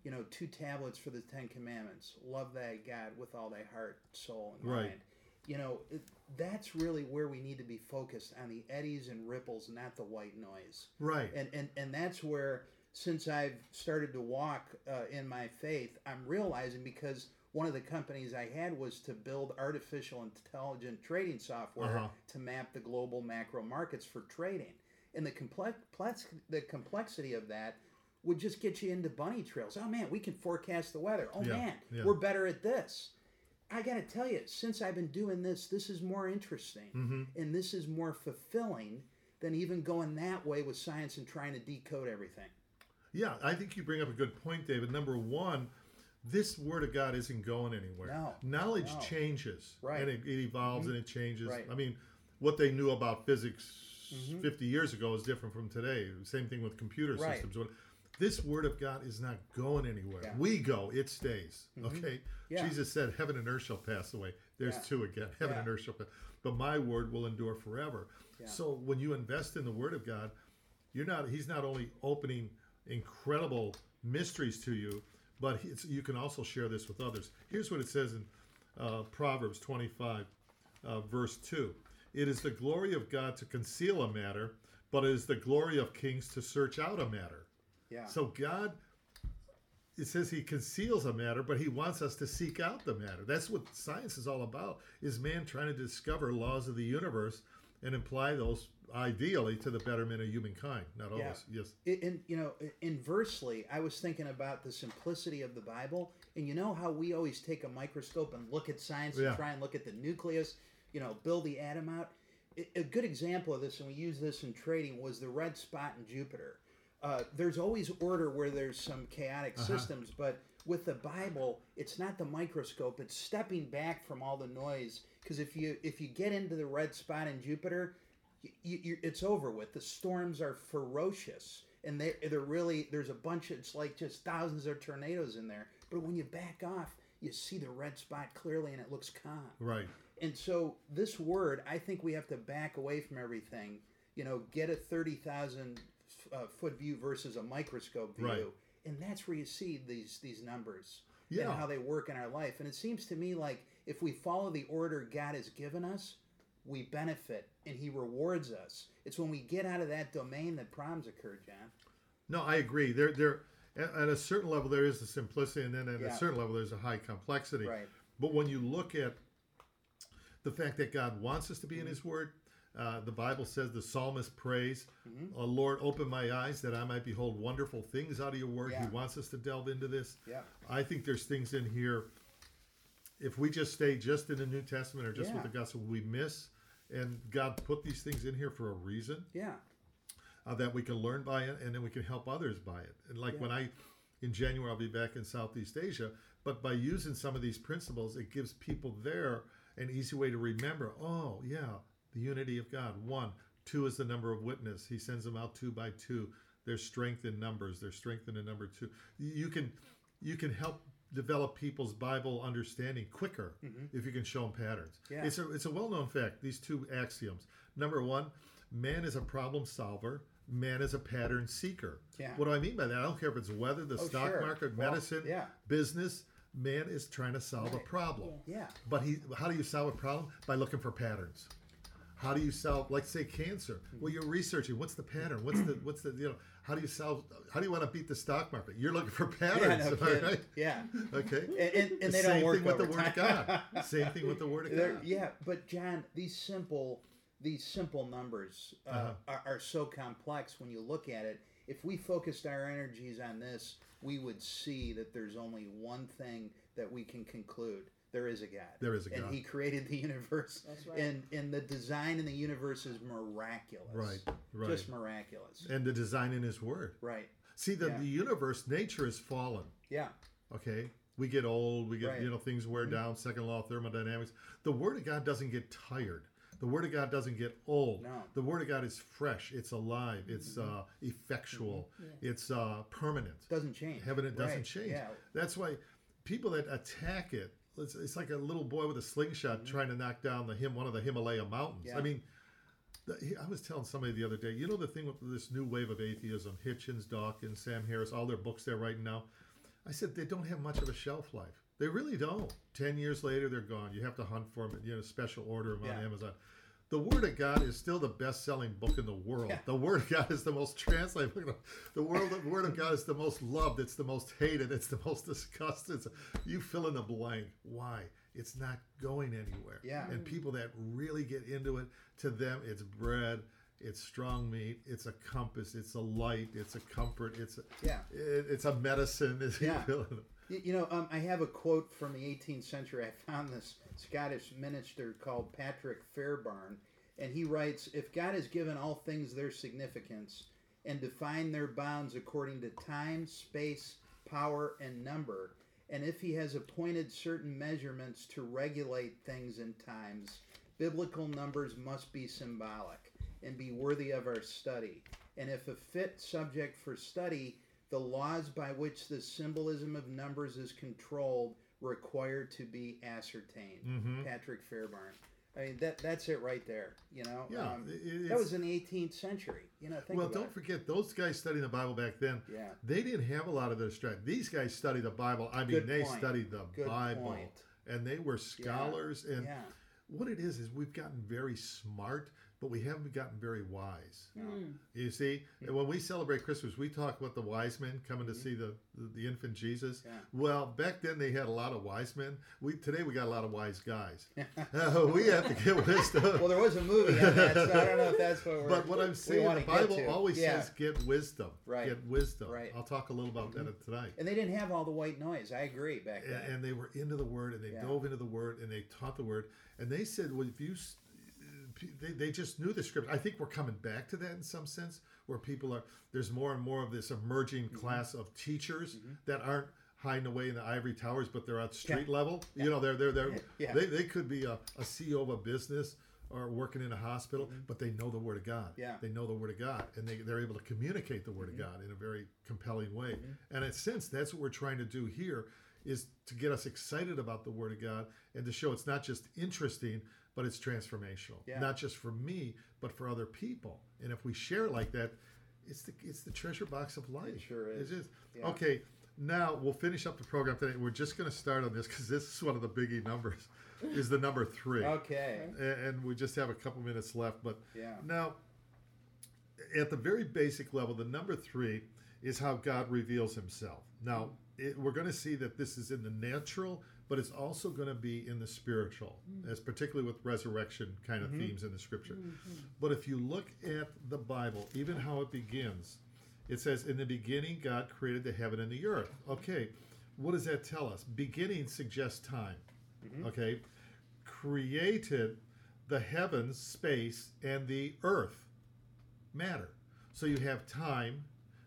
you know two tablets for the ten commandments love thy god with all thy heart soul and Right. mind you know it, that's really where we need to be focused on the eddies and ripples not the white noise right. and and and that's where since I've started to walk uh, in my faith, I'm realizing because one of the companies I had was to build artificial intelligent trading software Uh-huh. to map the global macro markets for trading, and the complex the complexity of that would just get you into bunny trails. Oh man, we can forecast the weather. Oh Yeah, man, yeah. we're better at this. I got to tell you, since I've been doing this, this is more interesting hmm and this is more fulfilling than even going that way with science and trying to decode everything. Yeah, I think you bring up a good point, David. Number one, this word of God isn't going anywhere. No, Knowledge no. changes, Right. And it, it evolves and it changes. Right. I mean, what they knew about physics Mhm. 50 years ago is different from today. Same thing with computer Right. systems. This word of God is not going anywhere. Yeah. We go, it stays. Mhm. Okay. Yeah. Jesus said, "Heaven and earth shall pass away." There's Yeah. two again. Heaven and earth shall pass, but my word will endure forever. So when you invest in the word of God, you're not. He's not only opening incredible mysteries to you, but you can also share this with others. Here's what it says in uh, Proverbs 25, uh, verse 2. It is the glory of God to conceal a matter, but it is the glory of kings to search out a matter. Yeah. So God, it says He conceals a matter, but He wants us to seek out the matter. That's what science is all about: is man trying to discover laws of the universe and apply those ideally to the betterment of humankind. Not Yeah. always, yes. And you know inversely i was thinking about the simplicity of the bible and you know how we always take a microscope and look at science Yeah. and try and look at the nucleus you know build the atom out A good example of this and we use this in trading was the red spot in jupiter uh, there's always order where there's some chaotic Uh-huh. systems but with the bible it's not the microscope it's stepping back from all the noise because if you if you get into the red spot in jupiter you, you, it's over with. The storms are ferocious, and they they're really there's a bunch. Of, it's like just thousands of tornadoes in there. But when you back off, you see the red spot clearly, and it looks calm. Right. And so this word, I think we have to back away from everything. You know, get a thirty thousand uh, foot view versus a microscope view, Right. and that's where you see these these numbers Yeah. and how they work in our life. And it seems to me like if we follow the order God has given us, we benefit and He rewards us. It's when we get out of that domain that problems occur, John. No, I agree. There, there, at a certain level, there is the simplicity, and then at Yeah. a certain level, there's a high complexity. Right. But when you look at the fact that God wants us to be in His Word, uh, the Bible says the psalmist prays, Mhm. "Oh Lord, open my eyes that I might behold wonderful things out of Your Word." He wants us to delve into this. Yeah. I think there's things in here. If we just stay just in the New Testament or just with the gospel, we miss. And God put these things in here for a reason Yeah. uh, that we can learn by it and then we can help others by it. And like Yeah. when I, in January, I'll be back in Southeast Asia, but by using some of these principles, it gives people there an easy way to remember oh, yeah, the unity of God. One, two is the number of witness. He sends them out two by two. There's strength in numbers, there's strength in the number two. You can, you can help develop people's Bible understanding quicker if you can show them patterns. Mm-hmm. Yeah. It's a it's a well known fact. These two axioms. Number one, man is a problem solver. Man is a pattern seeker. Yeah. What do I mean by that? I don't care if it's weather, the Oh, stock sure. market, Well, medicine, yeah. business. Man is trying to solve a problem. Yeah. But he, how do you solve a problem? By looking for patterns. How do you solve, like say, cancer? Well, you're researching. What's the pattern? What's the, what's the, you know, how do you solve? How do you want to beat the stock market? You're looking for Yeah, patterns, no all right? Yeah. Okay. And, and, and they Same don't work thing with the Word of. God. Same thing with the Word of They're- God. yeah, but John, these simple these simple numbers uh, Uh-huh. are, are so complex when you look at it. If we focused our energies on this, we would see that there's only one thing that we can conclude: there is a God. There is a God. and He created the universe. That's right. And and the design in the universe is miraculous. Right, right. Just miraculous. And the design in His Word. right. See, the, Yeah. the universe, nature is fallen. Yeah. Okay, we get old. We get Right. Mm-hmm. you know things wear down. Second law of thermodynamics. The Word of God doesn't get tired. The Word of God doesn't get old. No. The Word of God is fresh. It's alive. It's Mm-hmm. uh, effectual. It's uh, permanent. Doesn't change. Heaven it doesn't Right. change. Yeah. That's why people that attack it. It's, it's like a little boy with a slingshot trying to knock down the him one of the Himalaya mountains. Mm-hmm. Yeah. I mean, the, I was telling somebody the other day. You know the thing with this new wave of atheism, Hitchens, Dawkins, Sam Harris, all their books they're writing now. I said they don't have much of a shelf life. They really don't. Ten years later, they're gone. You have to hunt for them. You know, special order them on Amazon. The Word of God is still the best-selling book in the world. Yeah. The Word of God is the most translated. book The world, the Word of God is the most loved. It's the most hated. It's the most discussed. It's you fill in the blank. Why? It's not going anywhere. Yeah. And people that really get into it, to them, it's bread. It's strong meat. It's a compass. It's a light. It's a comfort. It's a, Yeah. it, it's a medicine. It's, Yeah. you fill in it. You, you know, um, I have a quote from the 18th century. I found this Scottish minister called Patrick Fairbairn, and he writes If God has given all things their significance and defined their bounds according to time, space, power, and number, and if he has appointed certain measurements to regulate things and times, biblical numbers must be symbolic and be worthy of our study. And if a fit subject for study, the laws by which the symbolism of numbers is controlled require to be ascertained. Mhm. Patrick Fairbairn. I mean that that's it right there. You know, Yeah, Um, that was in the 18th century. You know, think well, don't it. forget those guys studying the Bible back then. Yeah. They didn't have a lot of their strength. These guys studied the Bible. I mean, Good they point. studied the Good Bible, point. and they were scholars. And Yeah. what it is is we've gotten very smart, but we haven't gotten very wise. Mm. You see, and when we celebrate Christmas, we talk about the wise men coming to see the, the, the infant Jesus. Yeah. Well, back then they had a lot of wise men. We today we got a lot of wise guys. Uh, we have to get wisdom. Well, there was a movie on that, so I don't know if that's what we're. But what I'm saying, wanna the Bible always Yeah. says get wisdom. Right. Get wisdom. Right. Mm-hmm. I'll talk a little about that tonight. And they didn't have all the white noise. I agree back then. And, and they were into the word and they Yeah. dove into the word and they taught the word. And they said, well, if you, s- they, they just knew the script. I think we're coming back to that in some sense, where people are, there's more and more of this emerging Mm-hmm. class of teachers that aren't hiding away in the ivory towers, but they're at street level. You know, they're, they're, they're, Yeah. they, they could be a, a CEO of a business or working in a hospital, but they know the word of God. Mm-hmm. Yeah. Mm-hmm. They know the word of God and they, they're able to communicate the word of God in a very compelling way. And in a sense, that's what we're trying to do here is to get us excited about the word of God and to show it's not just interesting, but it's transformational. Yeah. Not just for me, but for other people. And if we share it like that, it's the it's the treasure box of life. sure is. It is. Yeah. Okay, now we'll finish up the program today. We're just going to start on this because this is one of the biggie numbers. Is the number three Okay. a- and we just have a couple minutes left. But Yeah. now, at the very basic level, the number three is how God reveals Himself. Now, it, we're going to see that this is in the natural, but it's also going to be in the spiritual, mm. as particularly with resurrection kind of mm-hmm. themes in the Scripture. Mm-hmm. But if you look at the Bible, even how it begins, it says, "In the beginning, God created the heaven and the earth." Okay, what does that tell us? Beginning suggests time. Mm-hmm. Okay, created the heavens, space, and the earth, matter. So you have time,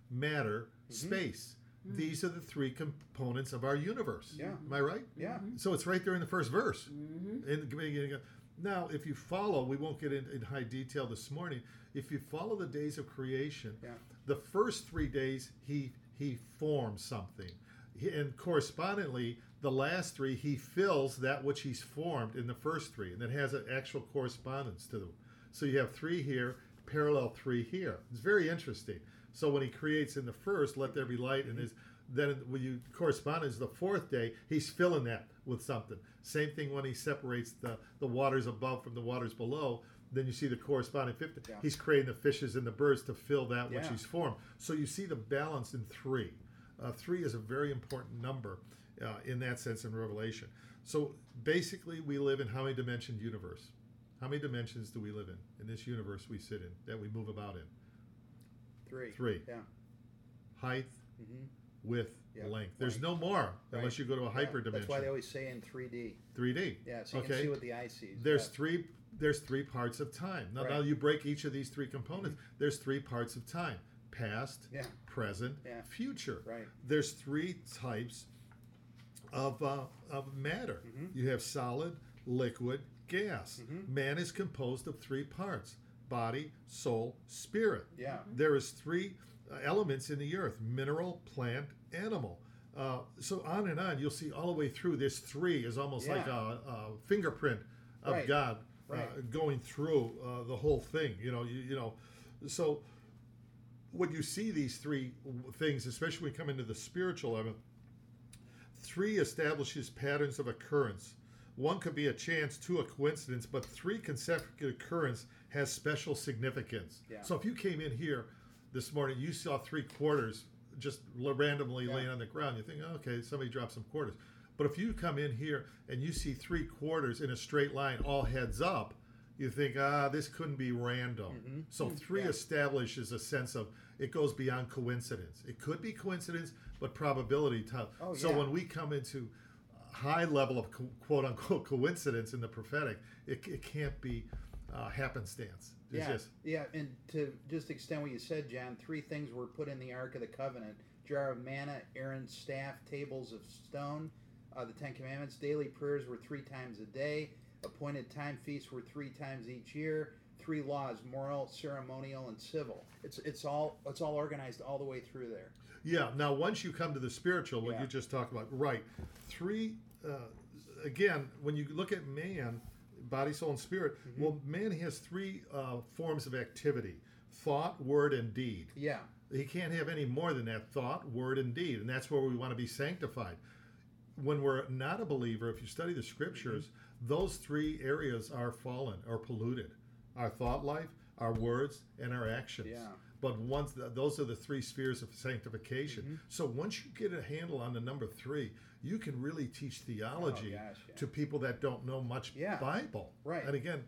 matter, space. Hmm. These are the three components of our universe. Yeah. Am I right? Yeah. Mm-hmm. So it's right there in the first verse. Mm-hmm. In the beginning. Now, if you follow, we won't get into in high detail this morning. If you follow the days of creation, Yeah. the first three days he he formed something. He- And correspondingly, the last three, he fills that which he's formed in the first three, and it has an actual correspondence to them. So you have three here, parallel three here. It's very interesting. So when he creates in the first, let there be light, and then when you correspondence the fourth day, he's filling that with something. Same thing when he separates the the waters above from the waters below. Then you see the corresponding fifth. Yeah. He's creating the fishes and the birds to fill that which Yeah. he's formed. So you see the balance in three. Uh, three is a very important number uh, in that sense in Revelation. So basically, we live in how many dimensioned universe? How many dimensions do we live in in this universe we sit in that we move about in? Three. Three. Yeah. Height, hmm width, Yeah, length. There's no more unless Right. you go to a hyper That's why they always say in 3D. 3D. Yeah, so you Okay. can see what the eye sees. There's three. There's three parts of time. Now, now Right. Mm-hmm. you break each of these three components. There's three parts of time: past, Yeah. present, Yeah. future. Right. There's three types of uh, of matter. Mm-hmm. You have solid, liquid, gas. Man is composed of three parts: body, soul, spirit. Yeah. There is three uh, elements in the earth: mineral, plant, animal. Uh, so on and on. You'll see all the way through. This three is almost like a, a fingerprint of Right. God uh, Right. going through uh, the whole thing. You know, you, you know. So when you see these three things, especially when you come into the spiritual element, three establishes patterns of occurrence. One could be a chance, two a coincidence, but three consecutive occurrence has special significance. Yeah. So if you came in here this morning, you saw three quarters just randomly Yeah. laying on the ground, you think, oh, okay, somebody dropped some quarters. But if you come in here and you see three quarters in a straight line, all heads up, you think, ah, this couldn't be random. So three Mm-hmm. Yeah. establishes a sense of it goes beyond coincidence. It could be coincidence, but probability. Type. Oh, so yeah. when we come into high level of co- quote unquote coincidence in the prophetic, it, it can't be uh, happenstance. It's Yeah, just yeah, and to just extend what you said, John, three things were put in the Ark of the Covenant: jar of manna, Aaron's staff, tables of stone, uh, the Ten Commandments. Daily prayers were three times a day. Appointed time feasts were three times each year. Three laws: moral, ceremonial, and civil. It's it's all it's all organized all the way through there. Yeah. Now, once you come to the spiritual, what Yeah. you just talked about, right? Three. Uh, again, when you look at man, body, soul, and spirit, Mm-hmm. well, man has three uh, forms of activity: thought, word, and deed. Yeah, He can't have any more than that thought, word, and deed, and that's where we want to be sanctified. When we're not a believer, if you study the scriptures, Mm-hmm. those three areas are fallen or polluted: our thought life, our words, and our actions. Yeah. But once th- those are the three spheres of sanctification. Mm-hmm. So once you get a handle on the number three, you can really teach theology Oh, gosh, yeah. to people that don't know much Yeah. Bible. Right. And again,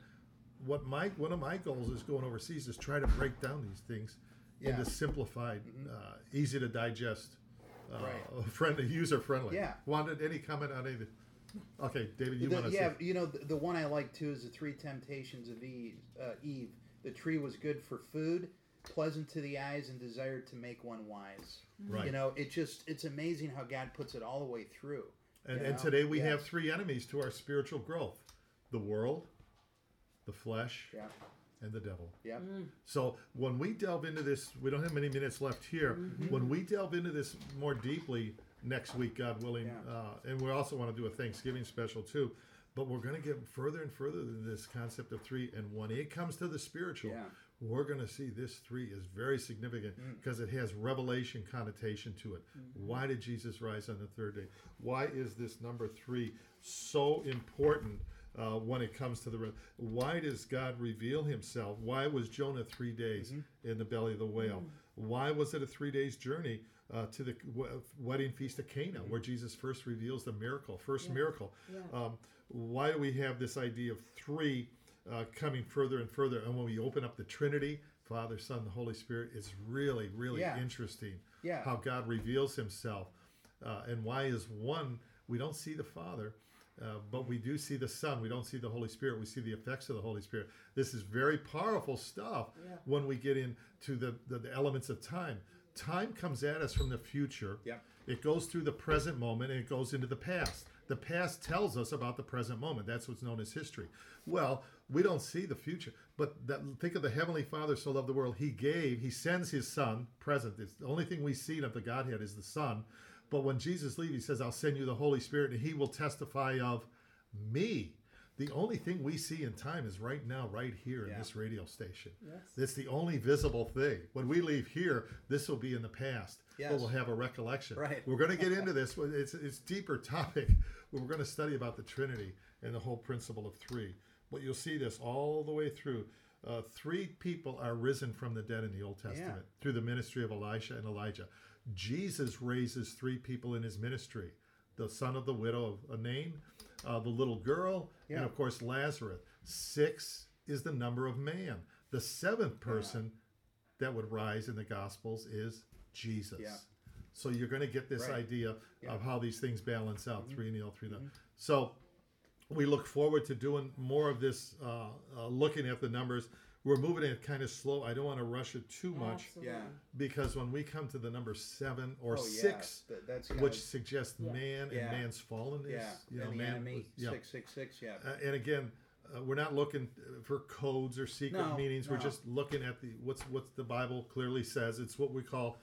what my one of my goals is going overseas is try to break down these things Yeah. Mm-hmm. into simplified, uh, easy to digest, uh, Right. friendly, user friendly. Yeah. Wanted any comment on anything? Okay, David, you The- want to yeah, say? you know the, the one I like too is the three temptations of Eve. Uh, Eve, the tree was good for food, pleasant to the eyes, and desired to make one wise. Right. You know, it just it's amazing how God puts it all the way through. And, and know? today we Yeah. have three enemies to our spiritual growth: the world, the flesh, Yeah. and the devil. Yeah. So when we delve into this, we don't have many minutes left here. Mm-hmm. When we delve into this more deeply next week, God willing, Yeah. uh, and we also want to do a Thanksgiving special too. But we're going to get further and further than this concept of three. And one. it comes to the spiritual, Yeah. We're going to see this three is very significant Mm. because it has revelation connotation to it. Mm-hmm. Why did Jesus rise on the third day? Why is this number three so important? Uh, when it comes to the re- why does God reveal Himself? Why was Jonah three days Mm-hmm. in the belly of the whale? Why was it a three days journey uh, to the w- wedding feast of Cana, Mm-hmm. where Jesus first reveals the miracle, first miracle? Yeah. Um, why do we have this idea of three uh, coming further and further? And when we open up the Trinity, Father, Son, the Holy Spirit, it's really, really Yeah. interesting Yeah. how God reveals Himself. Uh, and why is one, we don't see the Father, uh, but we do see the Son. We don't see the Holy Spirit. We see the effects of the Holy Spirit. This is very powerful stuff Yeah. when we get into the, the, the elements of time. Time comes at us from the future. It goes through the present moment and it goes into the past. The past tells us about the present moment. That's what's known as history. Well, we don't see the future, but that, think of the Heavenly Father so loved the world. He gave, He sends His Son, present. It's the only thing we see of the Godhead is the Son, But when Jesus leaves, he says, I'll send you the Holy Spirit and he will testify of me. The only thing we see in time is right now, right here Yeah. in this radio station. Yes. It's the only visible thing. When we leave here, this will be in the past, but Yes. we'll have a recollection. Right. We're going to get into this. It's it's deeper topic. We're going to study about the Trinity and the whole principle of three. You'll see this all the way through. Uh, three people are risen from the dead in the Old Testament through the ministry of Elisha and Elijah. Jesus raises three people in his ministry: the son of the widow of Nain, uh, the little girl, Yeah. and of course Lazarus. Six is the number of man. The seventh person that would rise in the Gospels is Jesus. Yeah. So you're going to get this Right. idea Yeah. Mm-hmm. of how these things balance out three and the three. and the- So we look forward to doing more of this, uh, uh, looking at the numbers. We're moving it kind of slow. I don't want to rush it too much Absolutely. Yeah. because when we come to the number seven or Oh, yeah. six, That- that's kind which of- suggests Yeah. man Yeah. and man's fallenness, yeah, you know, and the man, enemy was- yeah. six six six. Yeah. Uh, and again, uh, we're not looking for codes or secret No, meanings. We're no. just looking at the what's what the Bible clearly says. It's what we call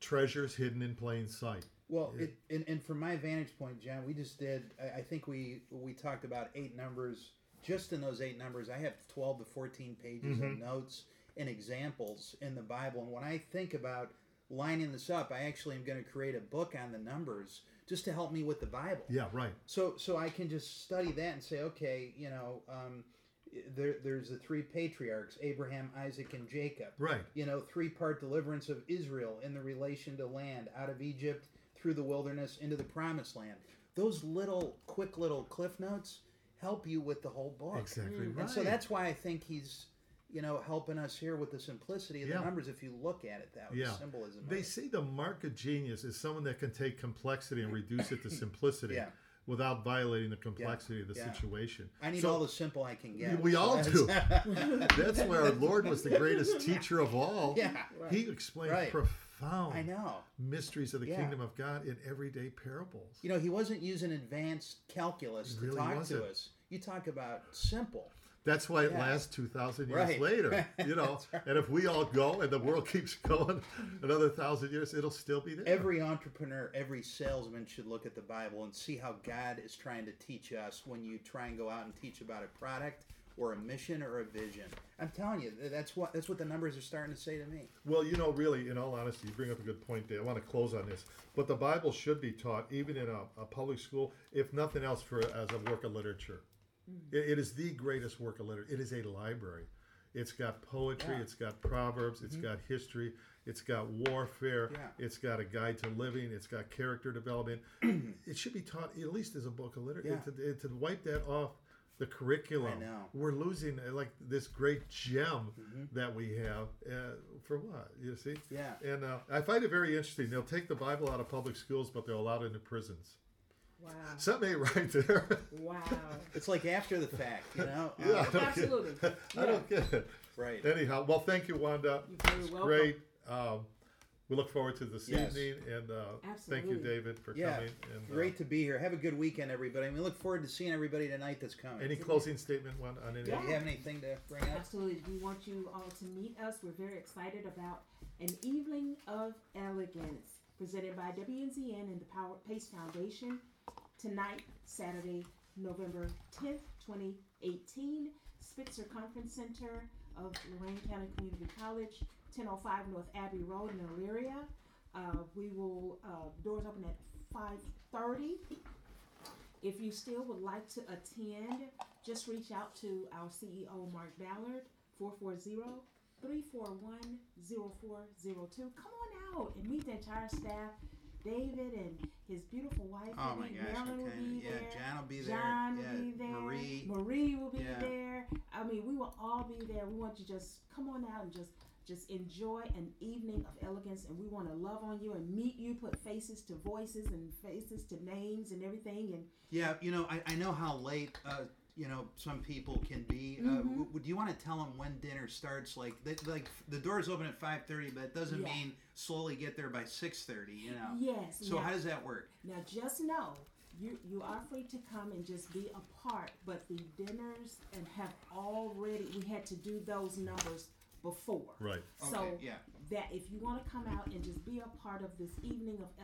treasures hidden in plain sight. Well, it, and, and from my vantage point, John, we just did. I, I think we we talked about eight numbers. Just in those eight numbers, I have twelve to fourteen pages Mm-hmm. of notes and examples in the Bible. And when I think about lining this up, I actually am going to create a book on the numbers just to help me with the Bible. Yeah, right. So so I can just study that and say, okay, you know, um, there, there's the three patriarchs: Abraham, Isaac, and Jacob Right. you know, three part deliverance of Israel in the relation to land out of Egypt through the wilderness into the promised land. Those little, quick little cliff notes help you with the whole book. Exactly mm. right. And so that's why I think he's, you know, helping us here with the simplicity of Yeah. the numbers if you look at it that way, Yeah. symbolism. They it. say the mark of genius is someone that can take complexity and reduce it to simplicity Yeah. without violating the complexity of the Yeah. situation. I need So- all the simple I can get. We So all that's- do. That's why our Lord was the greatest teacher of all. Yeah. He explained Right. Profound I know. mysteries of the Yeah. kingdom of God in everyday parables. You know, he wasn't using advanced calculus to talk wasn't. to us. You talk about simple. That's why it Yeah. lasts 2,000 years Right. later. You know, right. and if we all go and the world keeps going another thousand years, it'll still be there. Every entrepreneur, every salesman should look at the Bible and see how God is trying to teach us when you try and go out and teach about a product or a mission or a vision. I'm telling you, that's what that's what the numbers are starting to say to me. Well, you know, really, in all honesty, you bring up a good point there. I want to close on this, but the Bible should be taught even in a, a public school, if nothing else, for as a work of literature. Mm-hmm. It- it is the greatest work of literature. It is a library. It's got poetry. Yeah. It's got proverbs. It's mm-hmm. got history. It's got warfare. Yeah. It's got a guide to living. It's got character development. it should be taught at least as a book of literature. Yeah. To, to wipe that off the curriculum, I know. we're losing uh, like this great gem that we have uh, for what you see. Yeah. And uh, I find it very interesting. They'll take the Bible out of public schools, but they'll allow it into prisons. Wow. Something ain't right there. Wow. It's like after the fact, you know? Yeah, I Uh, don't get- Absolutely. I don't get it. right. Anyhow, well, thank you, Wanda. You're very It's welcome. great. Um, we look forward to this Yes. evening, and uh, thank you, David, for Yeah. coming. And, uh, Great to be here. Have a good weekend, everybody. And we look forward to seeing everybody tonight that's coming. Any closing statement one on any? Do you have anything to bring up? Absolutely. We want you all to meet us. We're very excited about an evening of elegance presented by WNZN and the Power Pace Foundation tonight, Saturday, November 10th, 2018, Spitzer Conference Center of Lorain County Community College, 1005 North Abbe Road in Elyria. Uh, we will, uh, doors open at 5.30. If you still would like to attend, just reach out to our CEO, Mark Ballard, 440-341-0402. Come on out and meet the entire staff. David and his beautiful wife, Oh my gosh, Marilyn will okay. be Yeah, there. John will be there. John Yeah, will be there. Marie. Marie will be Yeah. there. I mean, we will all be there. We want you to just come on out and just just enjoy an evening of elegance and we want to love on you and meet you put faces to voices and faces to names and everything and Yeah, you know, I, I know how late, uh, you know, some people can be. Uh, Mhm. w- would you want to tell them when dinner starts? Like, they, like the doors open at five thirty, but it doesn't Yeah. mean slowly get there by six thirty. You know. yes So now- how does that work? Now, just know you you are free to come and just be a part, but the dinners and have already we had to do those numbers before. Right. So Okay, yeah. that if you want to come out and just be a part of this evening of